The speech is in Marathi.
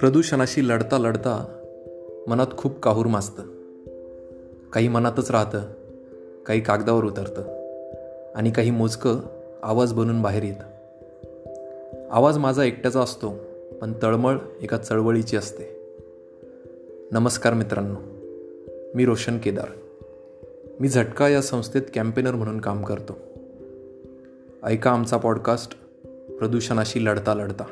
प्रदूषणाशी लढता लढता मनात खूप काहूर माजतं. काही मनातच राहतं काही कागदावर उतरतं आणि काही मोजकं आवाज बनून बाहेर येतं. आवाज माझा एकट्याचा असतो पण तळमळ एका चळवळीची असते. नमस्कार मित्रांनो मी रोशन केदार. मी झटका या संस्थेत कॅम्पेनर म्हणून काम करतो. ऐका आमचा पॉडकास्ट प्रदूषणाशी लढता लढता.